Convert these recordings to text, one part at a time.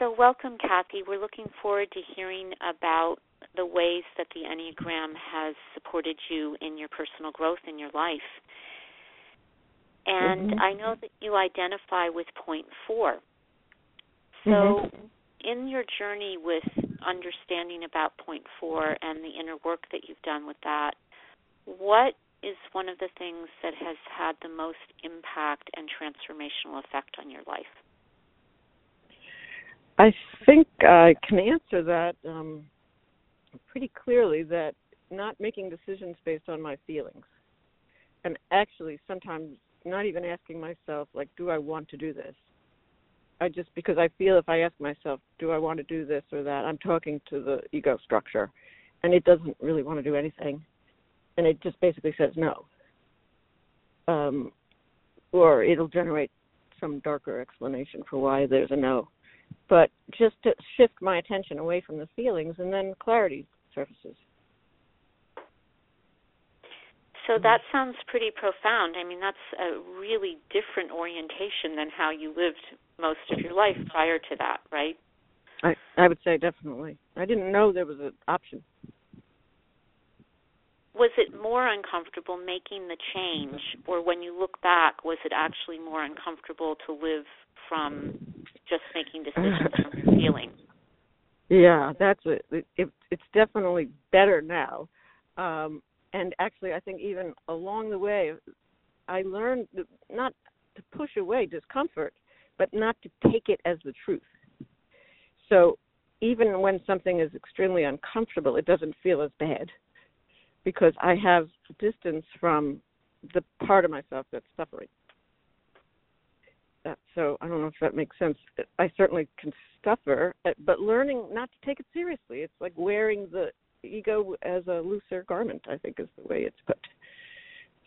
So, welcome, Kathy. We're looking forward to hearing about the ways that the Enneagram has supported you in your personal growth in your life. And mm-hmm. I know that you identify with point four. So, mm-hmm. in your journey with understanding about point four and the inner work that you've done with that, what is one of the things that has had the most impact and transformational effect on your life? I think I can answer that um, pretty clearly that not making decisions based on my feelings. And actually, sometimes not even asking myself, like, do I want to do this? I just, because I feel if I ask myself, do I want to do this or that, I'm talking to the ego structure. And it doesn't really want to do anything and it just basically says no. Um, or it'll generate some darker explanation for why there's a no. But just to shift my attention away from the feelings, and then clarity surfaces. So that sounds pretty profound. I mean, that's a really different orientation than how you lived most of your life prior to that, right? I I would say definitely. I didn't know there was an option was it more uncomfortable making the change or when you look back was it actually more uncomfortable to live from just making decisions from your feelings. Yeah that's it, it it's definitely better now. Um and actually i think even along the way i learned not to push away discomfort but not to take it as the truth. So even when something is extremely uncomfortable it doesn't feel as bad because I have distance from the part of myself that's suffering. That, so I don't know if that makes sense. I certainly can suffer, but learning not to take it seriously. It's like wearing the ego as a looser garment. I think is the way it's put.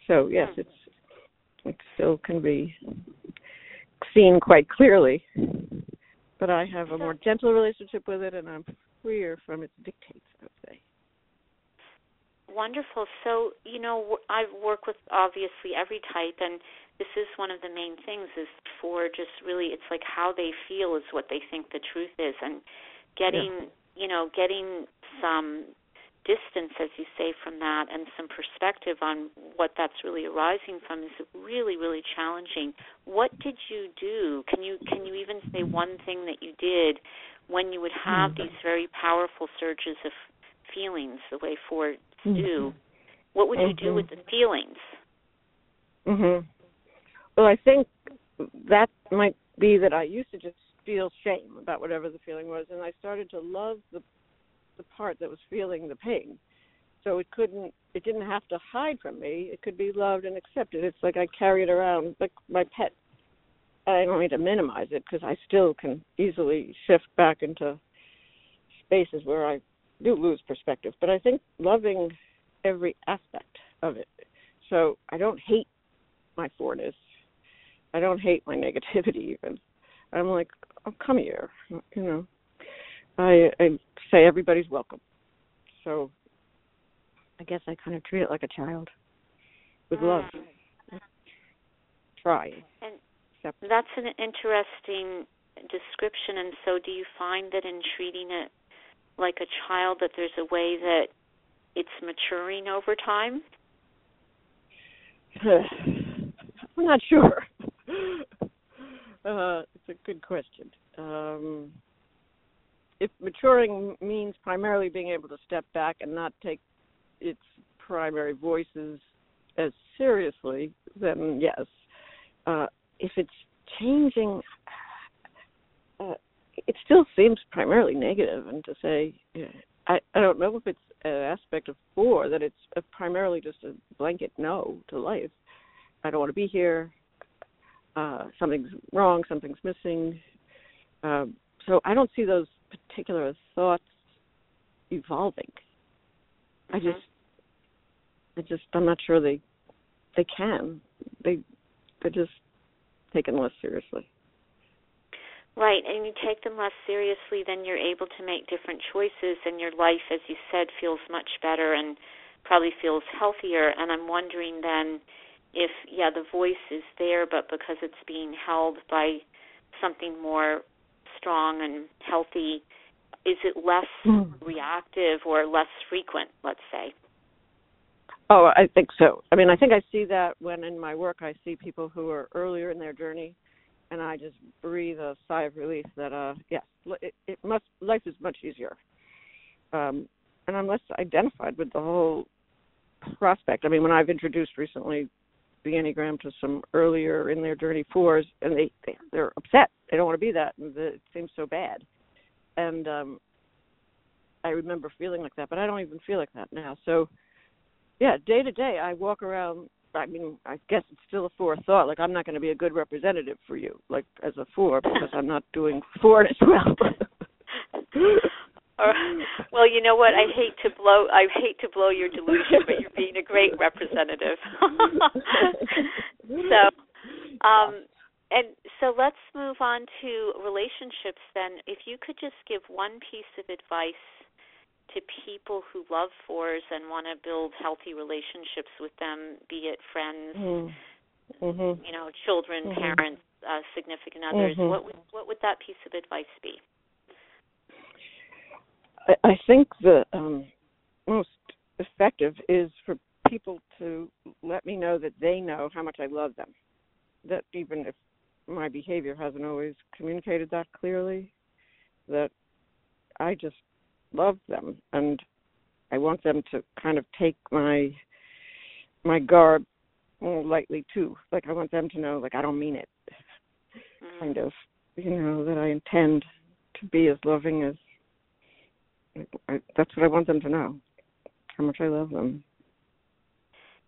So yes, hmm. it's it still can be seen quite clearly, but I have a more gentle relationship with it, and I'm freer from its dictates. I would say. Wonderful. So, you know, I work with obviously every type, and this is one of the main things is for just really, it's like how they feel is what they think the truth is, and getting, yeah. you know, getting some distance, as you say, from that, and some perspective on what that's really arising from is really, really challenging. What did you do? Can you can you even say one thing that you did when you would have mm-hmm. these very powerful surges of feelings, the way mm-hmm. Do, what would mm-hmm. you do mm-hmm. with the feelings? Mhm. Well, I think that might be that I used to just feel shame about whatever the feeling was, and I started to love the the part that was feeling the pain. So it couldn't, it didn't have to hide from me. It could be loved and accepted. It's like I carry it around like my pet. I don't need to minimize it because I still can easily shift back into spaces where I do lose perspective, but I think loving every aspect of it. So I don't hate my fourness. I don't hate my negativity even. I'm like, oh, come here, you know. I, I say everybody's welcome. So I guess I kind of treat it like a child with ah. love. Try. And that's an interesting description. And so, do you find that in treating it like a child that there's a way that it's maturing over time? I'm not sure. uh, it's a good question. Um, if maturing means primarily being able to step back and not take its primary voices as seriously, then yes. Uh, if it's changing, uh, it still seems primarily negative, and to say I I don't know if it's an aspect of four that it's a primarily just a blanket no to life. I don't want to be here. Uh, something's wrong. Something's missing. Um, so I don't see those particular thoughts evolving. Mm-hmm. I just, I just, I'm not sure they, they can. They, they're just taken less seriously. Right, and you take them less seriously, then you're able to make different choices, and your life, as you said, feels much better and probably feels healthier. And I'm wondering then if, yeah, the voice is there, but because it's being held by something more strong and healthy, is it less mm. reactive or less frequent, let's say? Oh, I think so. I mean, I think I see that when in my work I see people who are earlier in their journey, and I just breathe a sigh of relief that, uh, yes, it, it must life is much easier, um, and I'm less identified with the whole prospect. I mean, when I've introduced recently the enneagram to some earlier in their journey fours, and they, they they're upset. They don't want to be that, and the, it seems so bad. And um, I remember feeling like that, but I don't even feel like that now. So, yeah, day to day, I walk around. I mean, I guess it's still a four thought. Like I'm not going to be a good representative for you, like as a four, because I'm not doing four as well. Or, well, you know what? I hate to blow. I hate to blow your delusion, but you're being a great representative. so, um, and so let's move on to relationships. Then, if you could just give one piece of advice to people who love fours and want to build healthy relationships with them, be it friends, mm-hmm. you know, children, mm-hmm. parents, uh, significant others, mm-hmm. what would what would that piece of advice be? I think the um, most effective is for people to let me know that they know how much I love them. That even if my behavior hasn't always communicated that clearly, that I just love them and I want them to kind of take my my garb more lightly too. Like I want them to know like I don't mean it. Mm. Kind of you know, that I intend to be as loving as I, that's what I want them to know how much I love them.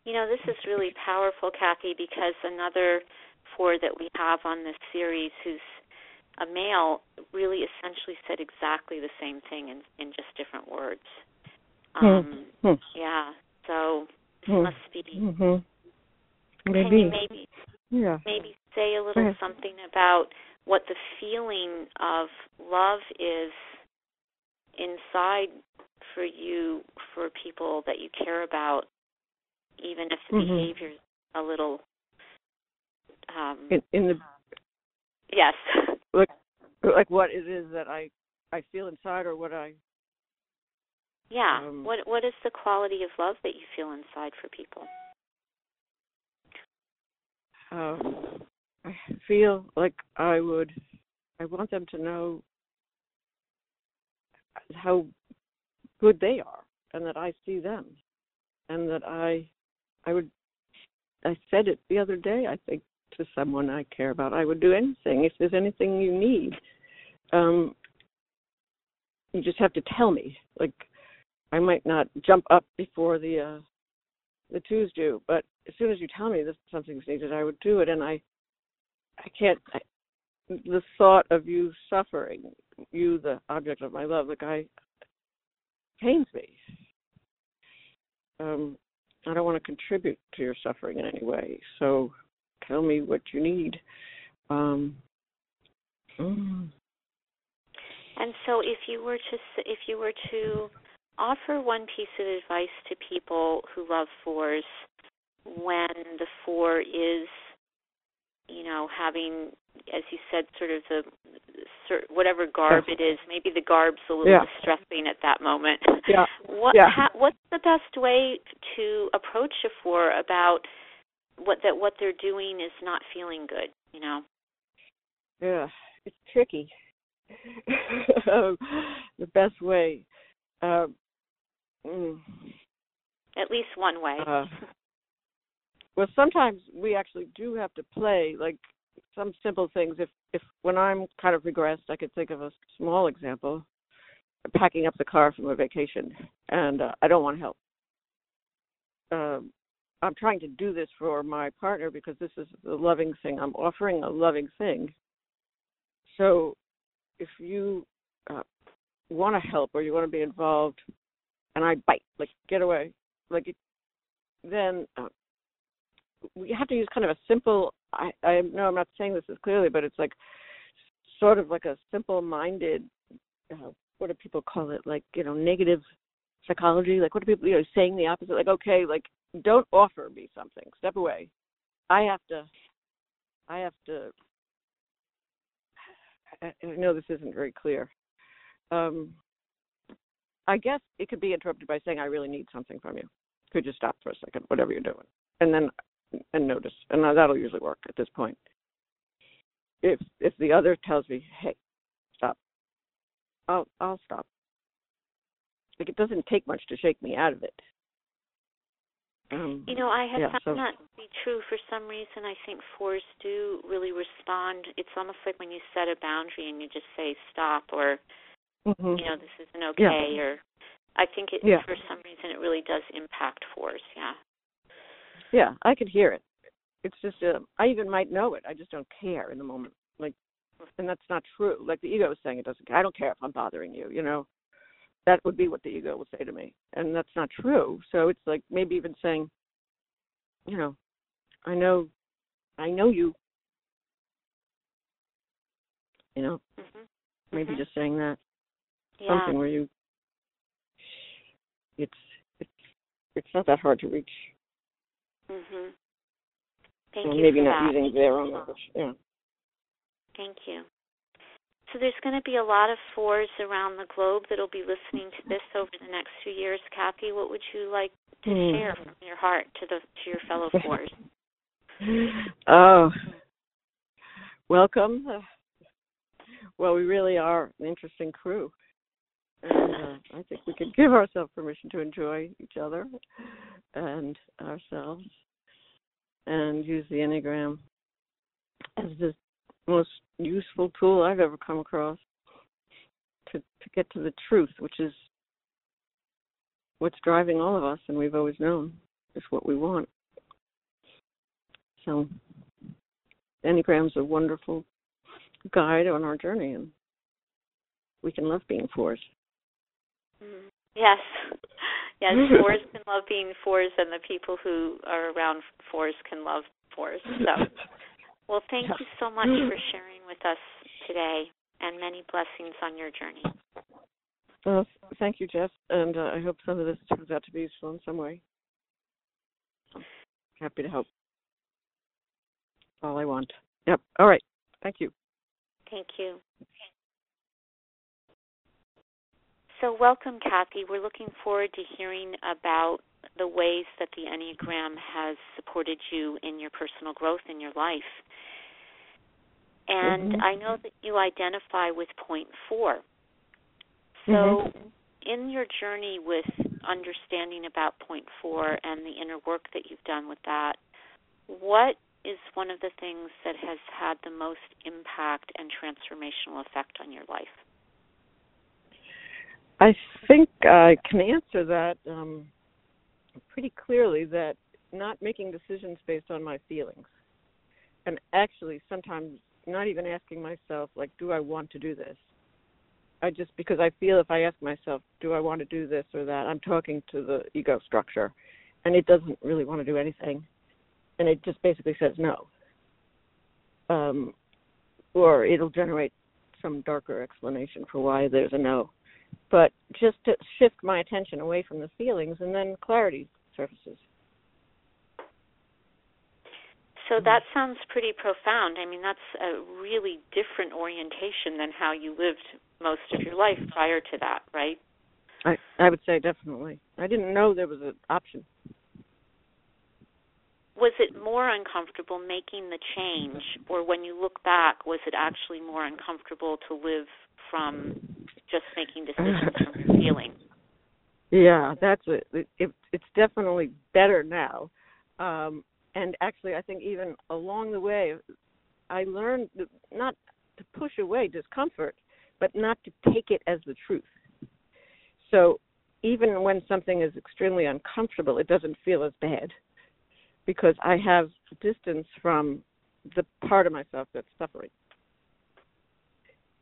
You know, this is really powerful, Kathy, because another four that we have on this series who's a male really essentially said exactly the same thing in in just different words. Hmm. Um hmm. yeah. So hmm. must be mm-hmm. Maybe. Can you maybe yeah. maybe say a little something about what the feeling of love is inside for you for people that you care about, even if the mm-hmm. behavior's a little. Um, in, in the yes. Like, like what it is that I I feel inside, or what I. Yeah. Um, what What is the quality of love that you feel inside for people? Um, I feel like I would. I want them to know how good they are and that I see them and that I I would I said it the other day I think to someone I care about I would do anything if there's anything you need. Um you just have to tell me. Like I might not jump up before the uh the twos do but as soon as you tell me that something's needed I would do it. And I I can't I, the thought of you suffering you the object of my love like i pains me. Um i don't want to contribute to your suffering in any way. So tell me what you need um mm. and so if you were to if you were to offer one piece of advice to people who love fours when the four is you know having as you said sort of the whatever garb it is maybe the garb's a little yeah. distressing at that moment yeah what yeah. Ha, what's the best way to approach a four about what that what they're doing is not feeling good you know? Yeah it's tricky. Um, the best way um mm, at least one way. Uh, well sometimes we actually do have to play like some simple things. If if when i'm kind of regressed i could think of a small example packing up the car from a vacation and uh, i don't want help. Um i'm trying to do this for my partner because this is a loving thing i'm offering a loving thing so if you uh, want to help or you want to be involved and i bite like get away like it, then uh, we have to use kind of a simple I I know I'm not saying this as clearly, but it's like sort of like a simple minded uh, what do people call it? Like, you know, negative psychology. Like what do people you know, saying the opposite, like, okay, like don't offer me something. Step away. I have to I have to I know this isn't very clear. Um, I guess it could be interrupted by saying, "I really need something from you. Could you stop for a second, whatever you're doing, and then and notice?" And that'll usually work at this point. If if the other tells me, "Hey, stop," I'll I'll stop. Like it doesn't take much to shake me out of it. Um, you know, I have yeah, found so, that to be true. For some reason, I think fours do really respond. It's almost like when you set a boundary and you just say stop, or mm-hmm. you know, this isn't okay, yeah. or I think it yeah. for some reason it really does impact fours. Yeah. Yeah, I could hear it. It's just uh, I even might know it. I just don't care in the moment. Like, and that's not true. Like the ego is saying it doesn't. care. I don't care if I'm bothering you. You know that would be what the ego would say to me. And that's not true. So it's like maybe even saying you know i know i know you. You know mm-hmm. maybe mm-hmm. just saying that. Yeah. something where you it's it's it's not that hard to reach. Mhm thank well, you maybe not that. using their own language. Yeah. Thank you so there's going to be a lot of fours around the globe that'll be listening to this over the next few years. Kathy, what would you like to mm. share from your heart to the to your fellow fours? oh, welcome. Well, we really are an interesting crew, and uh, I think we can give ourselves permission to enjoy each other and ourselves, and use the enneagram as this most useful tool I've ever come across to to get to the truth, which is what's driving all of us, and we've always known is what we want. So, Enneagram's a wonderful guide on our journey, and we can love being fours. Mm-hmm. Yes, yes, fours can love being fours, and the people who are around fours can love fours. So. Well, thank you so much for sharing with us today, and many blessings on your journey. Well, thank you, Jess, and uh, I hope some of this turns out to be useful in some way. happy to help. All I want. Yep. All right. Thank you. Thank you. So, welcome, Kathy. We're looking forward to hearing about the ways that the Enneagram has supported you in your personal growth in your life. And mm-hmm. I know that you identify with point four. So, mm-hmm. in your journey with understanding about point four and the inner work that you've done with that, what is one of the things that has had the most impact and transformational effect on your life? I think I can answer that um, pretty clearly that not making decisions based on my feelings. And actually sometimes not even asking myself like do i want to do this? I just because i feel if i ask myself do i want to do this or that i'm talking to the ego structure. And it doesn't really want to do anything. And it just basically says no. Um or it'll generate some darker explanation for why there's a no. But just to shift my attention away from the feelings and then clarity surfaces. So that sounds pretty profound. I mean, that's a really different orientation than how you lived most of your life prior to that, right? I I would say definitely. I didn't know there was an option. Was it more uncomfortable making the change, or when you look back, was it actually more uncomfortable to live from just making decisions from your feelings? Yeah, that's it. it it's definitely better now. Um, and actually, I think even along the way, I learned not to push away discomfort, but not to take it as the truth. So even when something is extremely uncomfortable, it doesn't feel as bad because I have distance from the part of myself that's suffering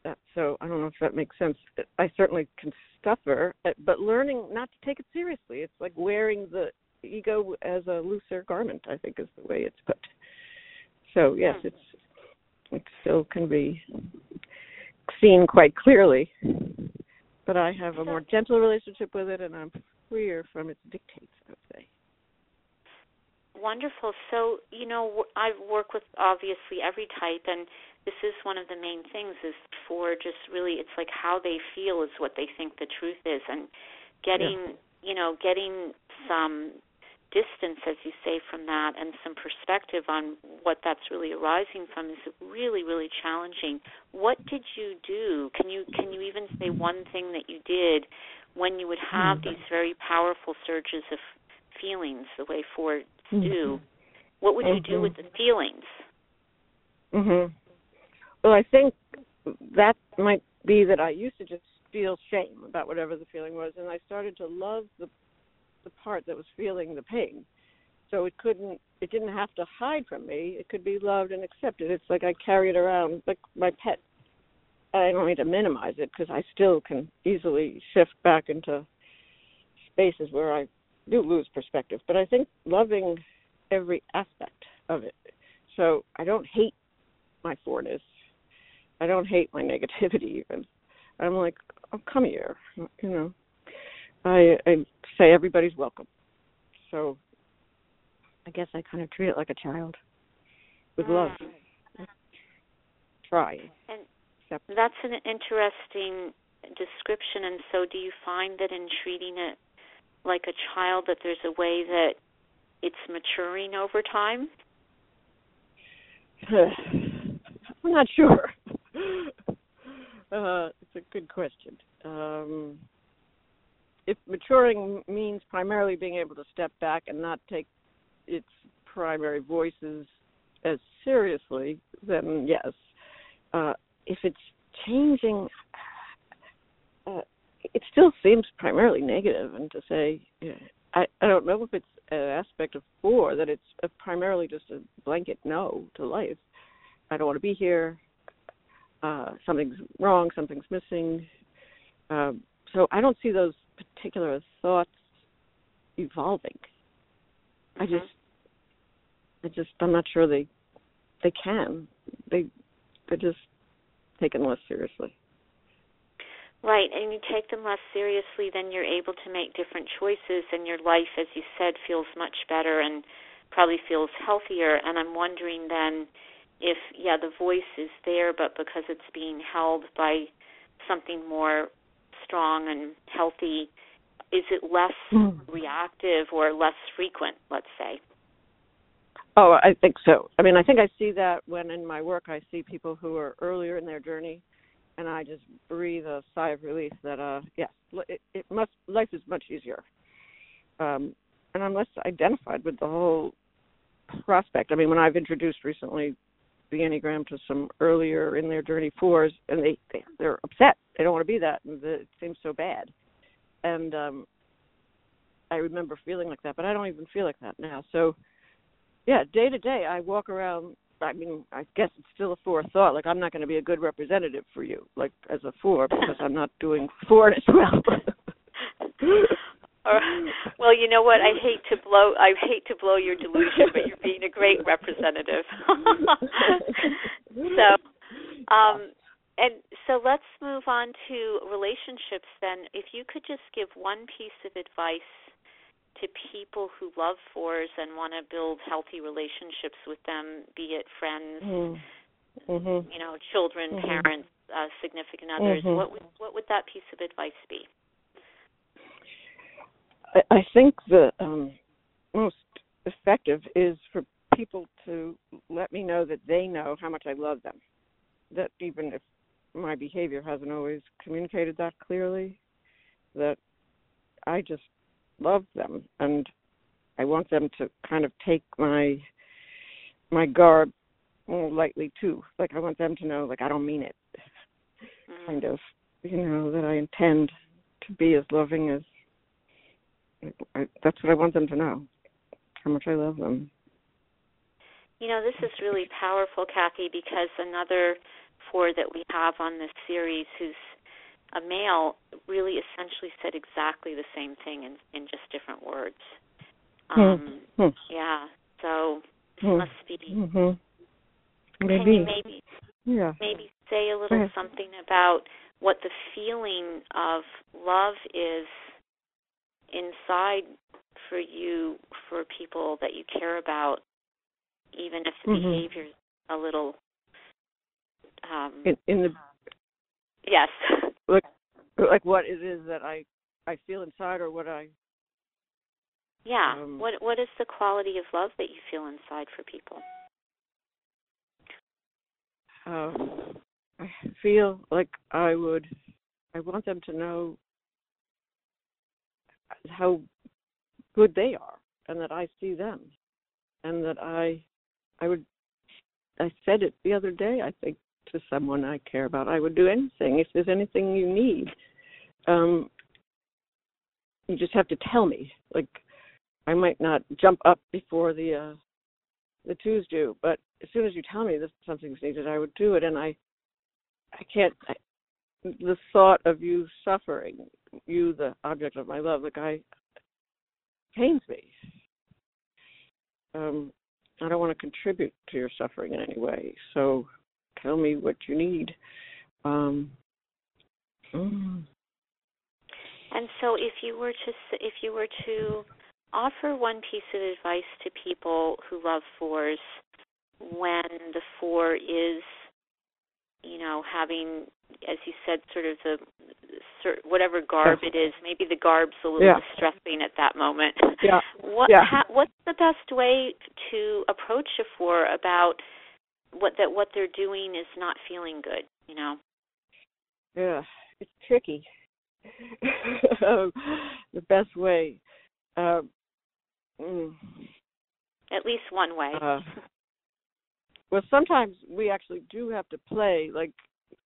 that. So I don't know if that makes sense. I certainly can suffer, but learning not to take it seriously. It's like wearing the ego as a looser garment. I think is the way it's put. So yes, hmm. it's it still can be seen quite clearly, but I have a more gentle relationship with it, and I'm freer from its dictates. I would say. Wonderful. So, you know, I work with obviously every type, and this is one of the main things is for just really it's like how they feel is what they think the truth is and getting yeah. you know getting some distance as you say from that and some perspective on what that's really arising from is really really challenging what did you do can you can you even say one thing that you did when you would have mm-hmm. these very powerful surges of feelings the way fours mm-hmm. do what would mm-hmm. you do with the feelings mhm well, I think that might be that I used to just feel shame about whatever the feeling was, and I started to love the the part that was feeling the pain. So it couldn't, it didn't have to hide from me. It could be loved and accepted. It's like I carry it around like my pet. I don't mean to minimize it because I still can easily shift back into spaces where I do lose perspective. But I think loving every aspect of it. So I don't hate my fourness. I don't hate my negativity even. I'm like, oh, come here, you know. I I say everybody's welcome. So I guess I kind of treat it like a child with love. Mm. Try. And that's an interesting description. And so, do you find that in treating it like a child, that there's a way that it's maturing over time? I'm not sure. uh, it's a good question. Um, if maturing means primarily being able to step back and not take its primary voices as seriously, then yes. Uh, if it's changing, uh, it still seems primarily negative, and to say, I, I don't know if it's an aspect of four that it's primarily just a blanket no to life. I don't want to be here. Uh, something's wrong. Something's missing. Um, so I don't see those particular thoughts evolving. Mm-hmm. I just, I just, I'm not sure they, they can. They, they're just taken less seriously. Right, and you take them less seriously, then you're able to make different choices, and your life, as you said, feels much better and probably feels healthier. And I'm wondering then if yeah the voice is there but because it's being held by something more strong and healthy is it less mm. reactive or less frequent let's say? Oh i think so. I mean i think i see that when in my work i see people who are earlier in their journey and i just breathe a sigh of relief that uh yes it, it must life is much easier. Um and i'm less identified with the whole prospect. I mean when i've introduced recently the enneagram to some earlier in their journey fours, and they, they they're upset. They don't want to be that, and the, it seems so bad. And um I remember feeling like that, but I don't even feel like that now. So, yeah, day to day, I walk around. I mean, I guess it's still a four thought. Like I'm not going to be a good representative for you, like as a four, because I'm not doing four as well. Or, well, you know what? I hate to blow. I hate to blow your delusion, but you're being a great representative. so, um, and so let's move on to relationships. Then, if you could just give one piece of advice to people who love fours and want to build healthy relationships with them, be it friends, mm-hmm. you know, children, mm-hmm. parents, uh, significant others, mm-hmm. what would what would that piece of advice be? I, think the um, most effective is for people to let me know that they know how much I love them. That even if my behavior hasn't always communicated that clearly, that I just love them and I want them to kind of take my my garb more lightly too. Like I want them to know like I don't mean it. Mm. Kind of you know, that I intend to be as loving as I, that's what I want them to know how much I love them. You know, this is really powerful, Kathy, because another four that we have on this series who's a male really essentially said exactly the same thing in, in just different words. Hmm. Um, hmm. Yeah, so this hmm. must be. Mm-hmm. Maybe. Can you maybe yeah. maybe say a little something about what the feeling of love is inside for you for people that you care about, even if the mm-hmm. behavior's a little um in, in the yes. Like like what it is that I I feel inside or what I yeah. um, what what is the quality of love that you feel inside for people? Um I feel like I would I want them to know how good they are and that I see them and that I I would I said it the other day I think to someone I care about I would do anything if there's anything you need. Um you just have to tell me like I might not jump up before the uh the twos do but as soon as you tell me that something's needed I would do it and I I can't the thought of you suffering you the object of my love like I pains me um, I don't want to contribute to your suffering in any way. So tell me what you need. Um, mm. And so, if you were to if you were to offer one piece of advice to people who love fours when the four is, you know, having, as you said, sort of the whatever garb it is. Maybe the garb's a little Yeah. distressing at that moment. Yeah. What Yeah. ha, what's the best way to approach a four about what that what they're doing is not feeling good? You know. Yeah, it's tricky. um, the best way. Um, mm, At least one way. uh, well, sometimes we actually do have to play like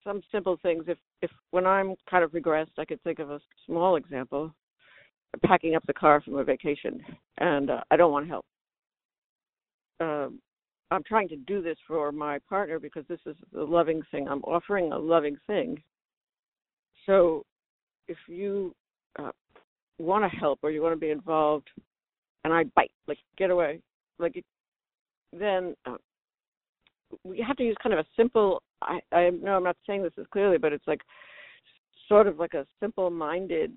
some simple things. If if when I'm kind of regressed, I could think of a small example. Packing up the car from a vacation, and uh, I don't want to help. Um, I'm trying to do this for my partner because this is a loving thing. I'm offering a loving thing. So, if you uh, want to help or you want to be involved, and I bite, like get away, like then uh, we have to use kind of a simple. I I know I'm not saying this as clearly, but it's like sort of like a simple-minded.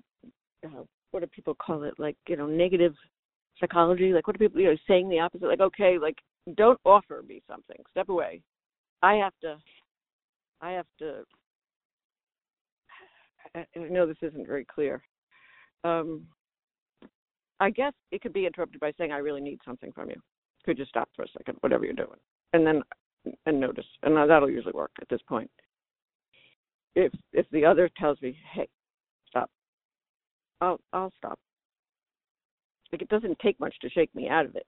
Uh, what do people call it? Like you know, negative psychology. Like what do people you know saying the opposite? Like okay, like don't offer me something. Step away. I have to. I have to. I know this isn't very clear. Um, I guess it could be interrupted by saying, "I really need something from you. Could you stop for a second, whatever you're doing?" And then and notice, and that'll usually work at this point. If if the other tells me, "Hey, stop," I'll I'll stop. Like it doesn't take much to shake me out of it.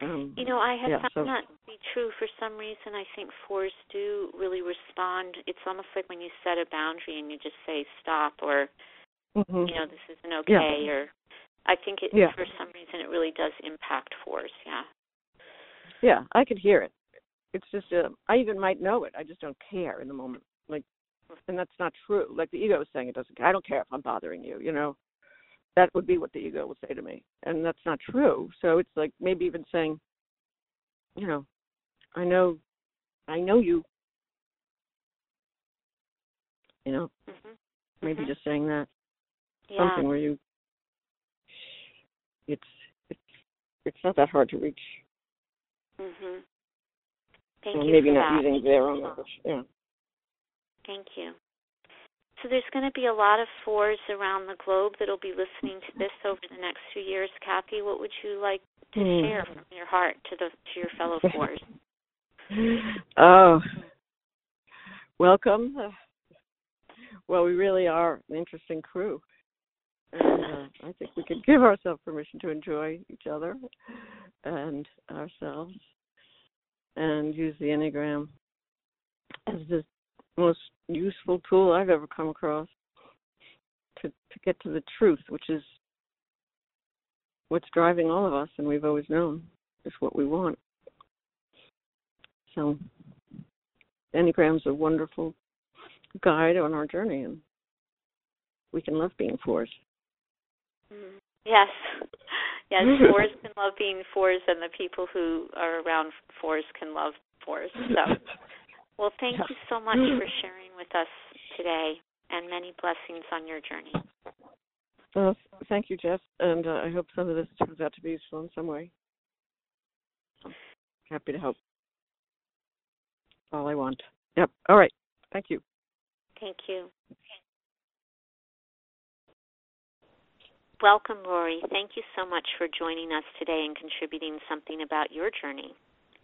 Um, You know, I have yeah, found so- that to be true for some reason. I think fours do really respond. It's almost like when you set a boundary and you just say stop or mhm. you know this isn't okay or I think it Yeah. for some reason it really does impact fours. Yeah. Yeah, I could hear it. It's just uh, I even might know it. I just don't care in the moment. Like, and that's not true. Like the ego is saying it doesn't. care. I don't care if I'm bothering you. You know, that would be what the ego would say to me, and that's not true. So it's like maybe even saying, you know, I know, I know you. You know, Mhm. maybe Mhm. just saying that Yeah. something where you. It's it's it's not that hard to reach. Mhm. Thank Well, you maybe not that. using their own language. Yeah. Thank you. So there's going to be a lot of fours around the globe that'll be listening to this over the next few years. Kathy, what would you like to Hmm. share from your heart to the to your fellow fours? Oh, welcome. Well, we really are an interesting crew. And uh, I think we can give ourselves permission to enjoy each other and ourselves and use the Enneagram as the most useful tool I've ever come across to, to get to the truth, which is what's driving all of us, and we've always known is what we want. So, Enneagram's a wonderful guide on our journey, and we can love being fours. Yes. Yes, fours can love being fours and the people who are around fours can love fours. So well thank you so much for sharing with us today and many blessings on your journey. Well, thank you, Jess, and uh, I hope some of this turns out to be useful in some way. I'm happy to help. all I want. Yep. All right. Thank you. Thank you. Welcome, Rory. Thank you so much for joining us today and contributing something about your journey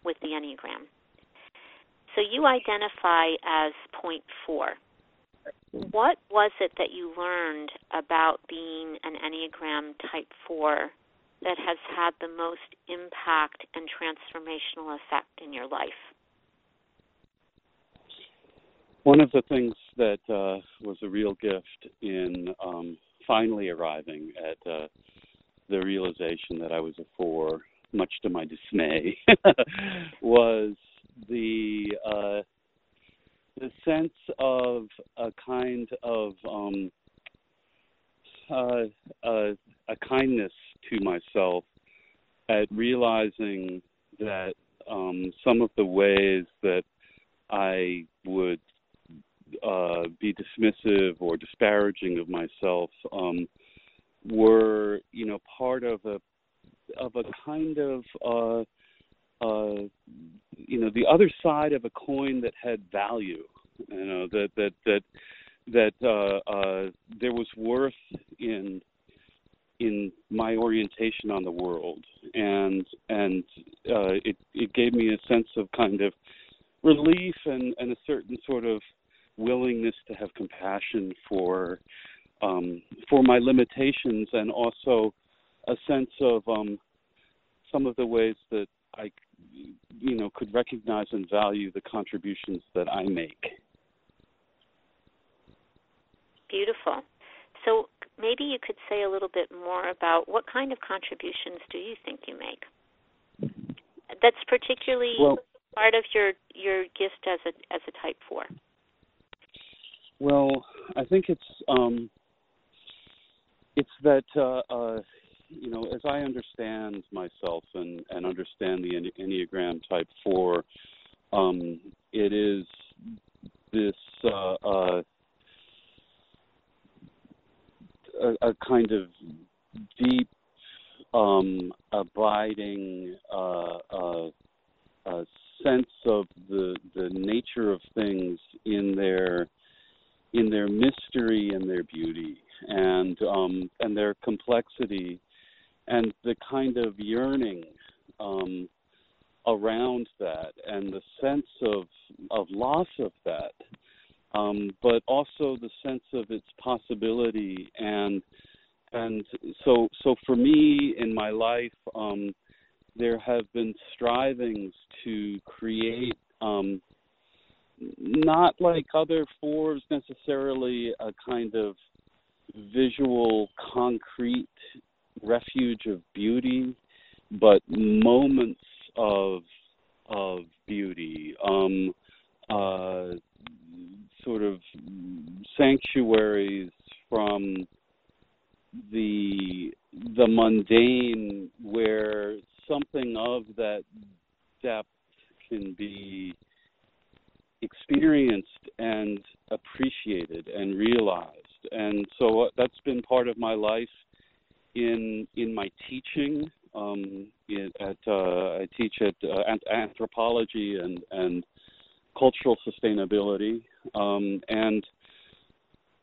with the Enneagram. So, you identify as point four. What was it that you learned about being an Enneagram type four that has had the most impact and transformational effect in your life? One of the things that uh, was a real gift in um, finally arriving at uh, the realization that I was a four, much to my dismay, was the uh, the sense of a kind of um, uh, uh, a kindness to myself at realizing that um, some of the ways that I would uh, be dismissive or disparaging of myself um, were, you know, part of a of a kind of uh, uh, you know the other side of a coin that had value. You know that that that that uh, uh, there was worth in in my orientation on the world, and and uh, it it gave me a sense of kind of relief and and a certain sort of willingness to have compassion for um, for my limitations, and also a sense of um, some of the ways that I, you know, could recognize and value the contributions that I make. Beautiful. So maybe you could say a little bit more about what kind of contributions do you think you make? That's particularly well, part of your your gift as a as a type four. Well, I think it's um, it's that uh, uh, you know, as I understand myself and and understand the Enneagram Type Four, um, it is this uh, uh, a, kind of deep, um, abiding uh, uh, sense of the the nature of things in their in their mystery and their beauty and um, and their complexity and the kind of yearning um, around that and the sense of of loss of that, um, but also the sense of its possibility and and so so for me in my life um, there have been strivings to create um, not like other fours necessarily a kind of visual concrete refuge of beauty but moments of of beauty. Um uh sort of sanctuaries from the the mundane where something of that depth can be experienced and appreciated and realized. And so uh, that's been part of my life in in my teaching. Um, at uh, I teach at uh, anthropology and and cultural sustainability, um, and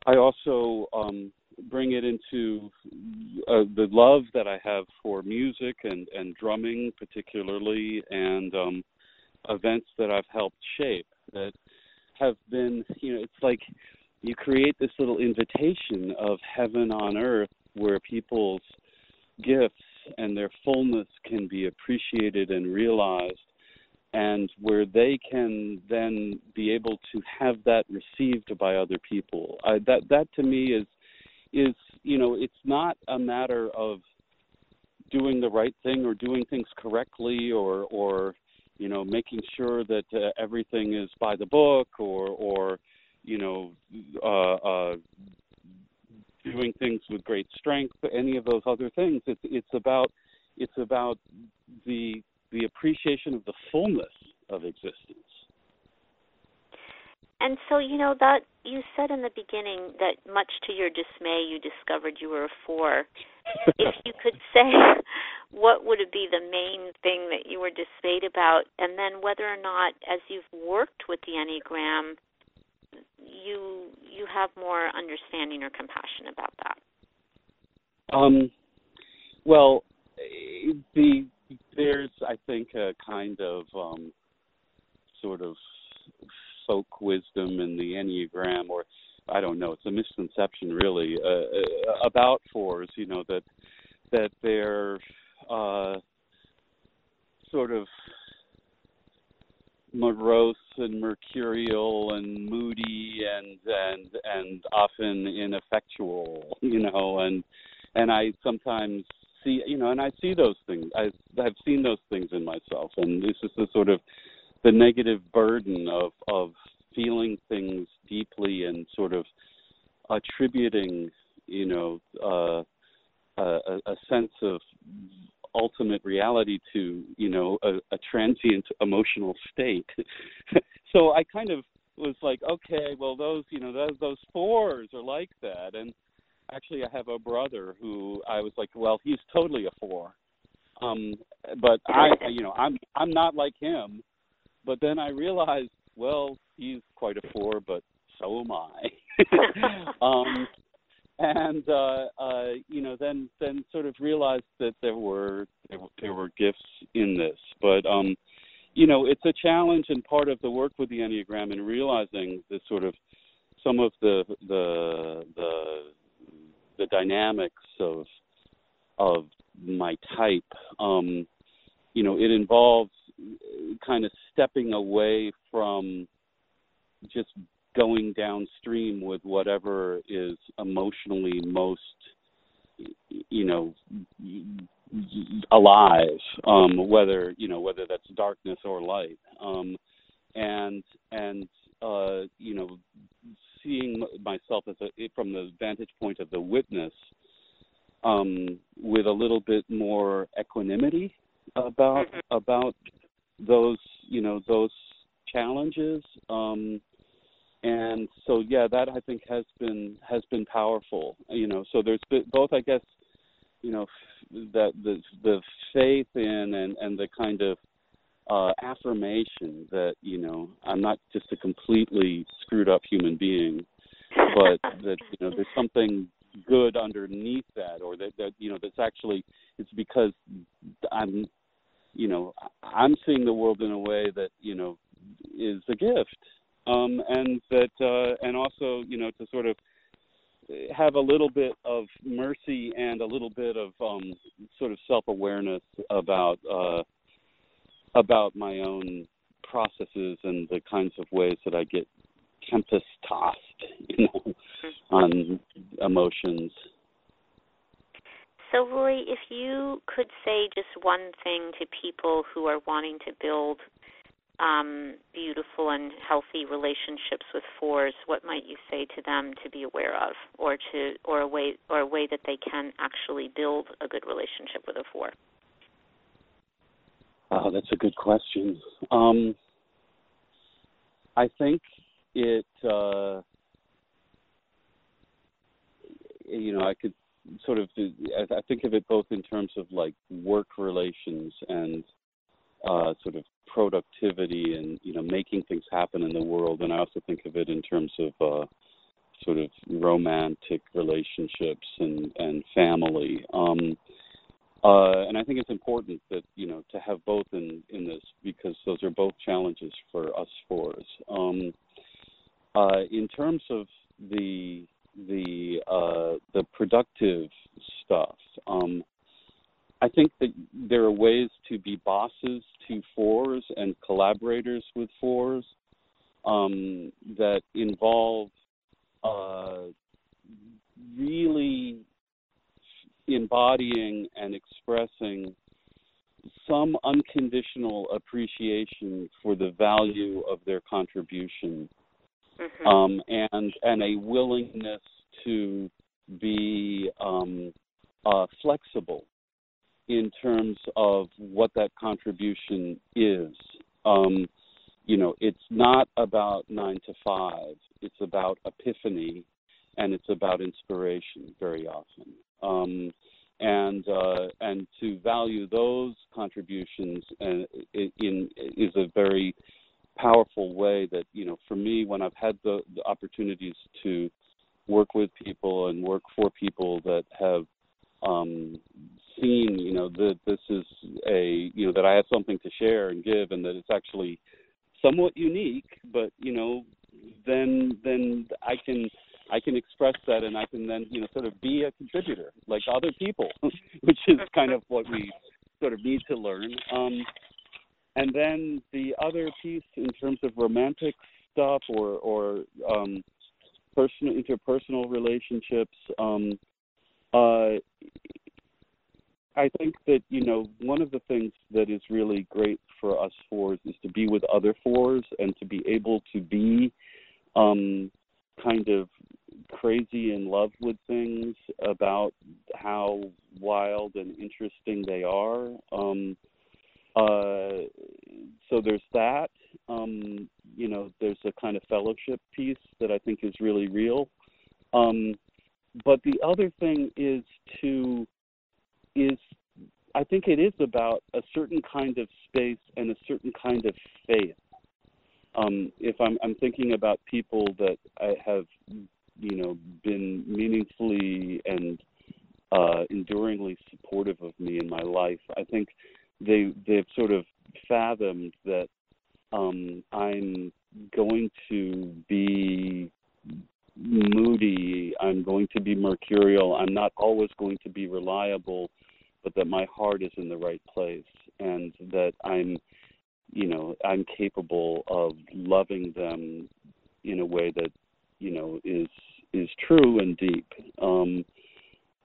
I also um, bring it into uh, the love that I have for music and and drumming, particularly, and um, events that I've helped shape been, you know, it's like you create this little invitation of heaven on earth where people's gifts and their fullness can be appreciated and realized and where they can then be able to have that received by other people. I, that that to me is is you know it's not a matter of doing the right thing or doing things correctly or or you know, making sure that uh, everything is by the book or or you know, uh, uh, doing things with great strength, any of those other things. It's it's about it's about the the appreciation of the fullness of existence. And so, you know, that you said in the beginning that much to your dismay, you discovered you were a four. if you could say, what would it be the main thing that you were dismayed about, and then whether or not, as you've worked with the Enneagram, you you have more understanding or compassion about that. Um, well, the there's I think a kind of um, sort of folk wisdom in the Enneagram, or I don't know, it's a misconception really uh, uh about fours. You know that that they're uh, sort of morose and mercurial and moody and and and often ineffectual you know and and i sometimes see you know and i see those things i i've seen those things in myself and this is the sort of the negative burden of of feeling things deeply and sort of attributing you know uh a, a sense of ultimate reality to you know a, a transient emotional state. So i kind of was like okay well those you know those those fours are like that. And actually i have a brother who i was like well he's totally a four. Um but i you know i'm i'm not like him but then i realized well he's quite a four but so am i um and uh, uh, you know, then then sort of realized that there were there, there were gifts in this, but um, you know, it's a challenge and part of the work with the enneagram and realizing the sort of some of the the the the dynamics of of my type. Um, you know, it involves kind of stepping away from just going downstream with whatever is emotionally most you know alive um whether you know whether that's darkness or light. Um and and uh you know seeing myself as a from the vantage point of the witness um with a little bit more equanimity about about those you know those challenges. Um and so yeah that i think has been has been powerful you know. So there's both i guess you know that the the faith in and and the kind of uh affirmation that you know i'm not just a completely screwed up human being but that you know there's something good underneath that or that that you know that's actually it's because i'm you know i'm seeing the world in a way that you know is a gift um, and that uh, and also you know to sort of have a little bit of mercy and a little bit of um, sort of self awareness about uh, about my own processes and the kinds of ways that I get tempest tossed, you know, mm-hmm. on emotions. So, Roy, if you could say just one thing to people who are wanting to build um, beautiful and healthy relationships with fours, what might you say to them to be aware of, or to or a way or a way that they can actually build a good relationship with a four? Oh, that's a good question. Um, I think it. Uh, you know, I could sort of. I think of it both in terms of like work relations and uh, sort of productivity and you know making things happen in the world and i also think of it in terms of uh sort of romantic relationships and and family um uh and i think it's important that you know to have both in in this because those are both challenges for us fours um uh in terms of the the uh the productive stuff. Um I think that there are ways to be bosses to fours and collaborators with fours um, that involve uh, really embodying and expressing some unconditional appreciation for the value of their contribution mm-hmm. um, and and a willingness to be um, uh, flexible in terms of what that contribution is. Um, you know, it's not about nine to five. It's about epiphany, and it's about inspiration very often. Um, and uh, and to value those contributions in, in is a very powerful way that you know for me when I've had the, the opportunities to work with people and work for people that have um, seen you know that this is a you know that I have something to share and give and that it's actually somewhat unique but you know then then I can I can express that and I can then you know sort of be a contributor like other people which is kind of what we sort of need to learn. Um and then the other piece in terms of romantic stuff or or um personal interpersonal relationships um uh I think that you know one of the things that is really great for us fours is to be with other fours and to be able to be um kind of crazy in love with things about how wild and interesting they are um uh so there's that. Um you know there's a kind of fellowship piece that i think is really real. Um but the other thing is to is i think it is about a certain kind of space and a certain kind of faith. Um if i'm i'm thinking about people that i have you know been meaningfully and uh enduringly supportive of me in my life i think they they've sort of fathomed that um I'm going to be moody, I'm going to be mercurial, I'm not always going to be reliable, but that my heart is in the right place and that I'm you know, I'm capable of loving them in a way that, you know, is is true and deep. Um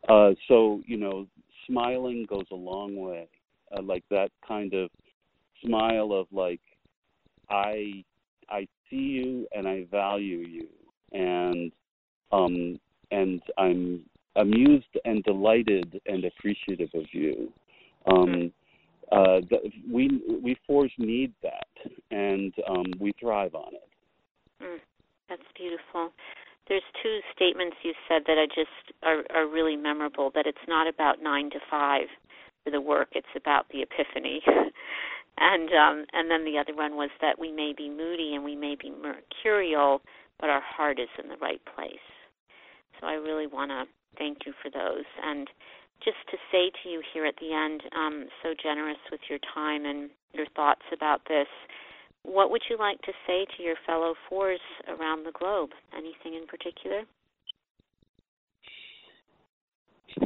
uh so, you know, smiling goes a long way uh, like that kind of smile of like I I see you and I value you and um and I'm amused and delighted and appreciative of you. Um uh the, we we fours need that and um we thrive on it. Mm, that's beautiful. There's two statements you said that I just are, are really memorable. That it's not about nine to five, for the work. It's about the epiphany. and um, and then the other one was that we may be moody and we may be mercurial, but our heart is in the right place. So I really want to thank you for those. And just to say to you here at the end, um, so generous with your time and your thoughts about this. What would you like to say to your fellow fours around the globe? Anything in particular?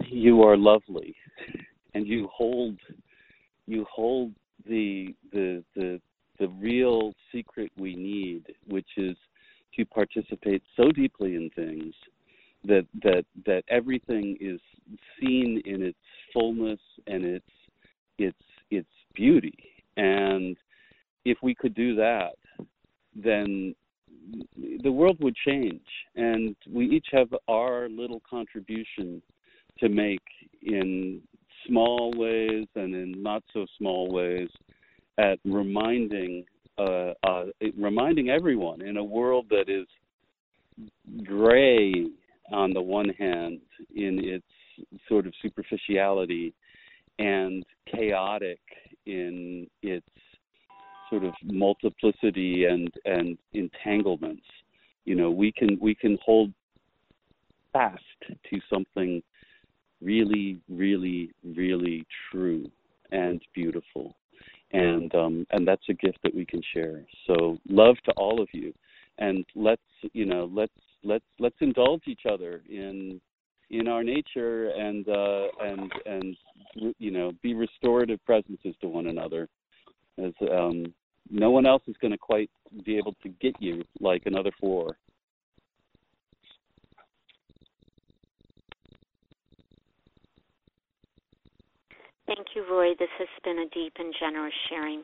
You are lovely and you hold you hold the the the the real secret we need, which is to participate so deeply in things that that that everything is seen in its fullness and its its its beauty. And if we could do that, then the world would change and we each have our little contribution to make in small ways and in not so small ways at reminding uh, uh, reminding everyone in a world that is gray on the one hand in its sort of superficiality and chaotic in its sort of multiplicity and and entanglements. You know we can we can hold fast to something really, really, really true and beautiful. And um, and that's a gift that we can share. So love to all of you, and let's you know let's let's let's indulge each other in in our nature and uh, and and you know be restorative presences to one another. As um, no one else is going to quite be able to get you like another four. Thank you, Roy. This has been a deep and generous sharing.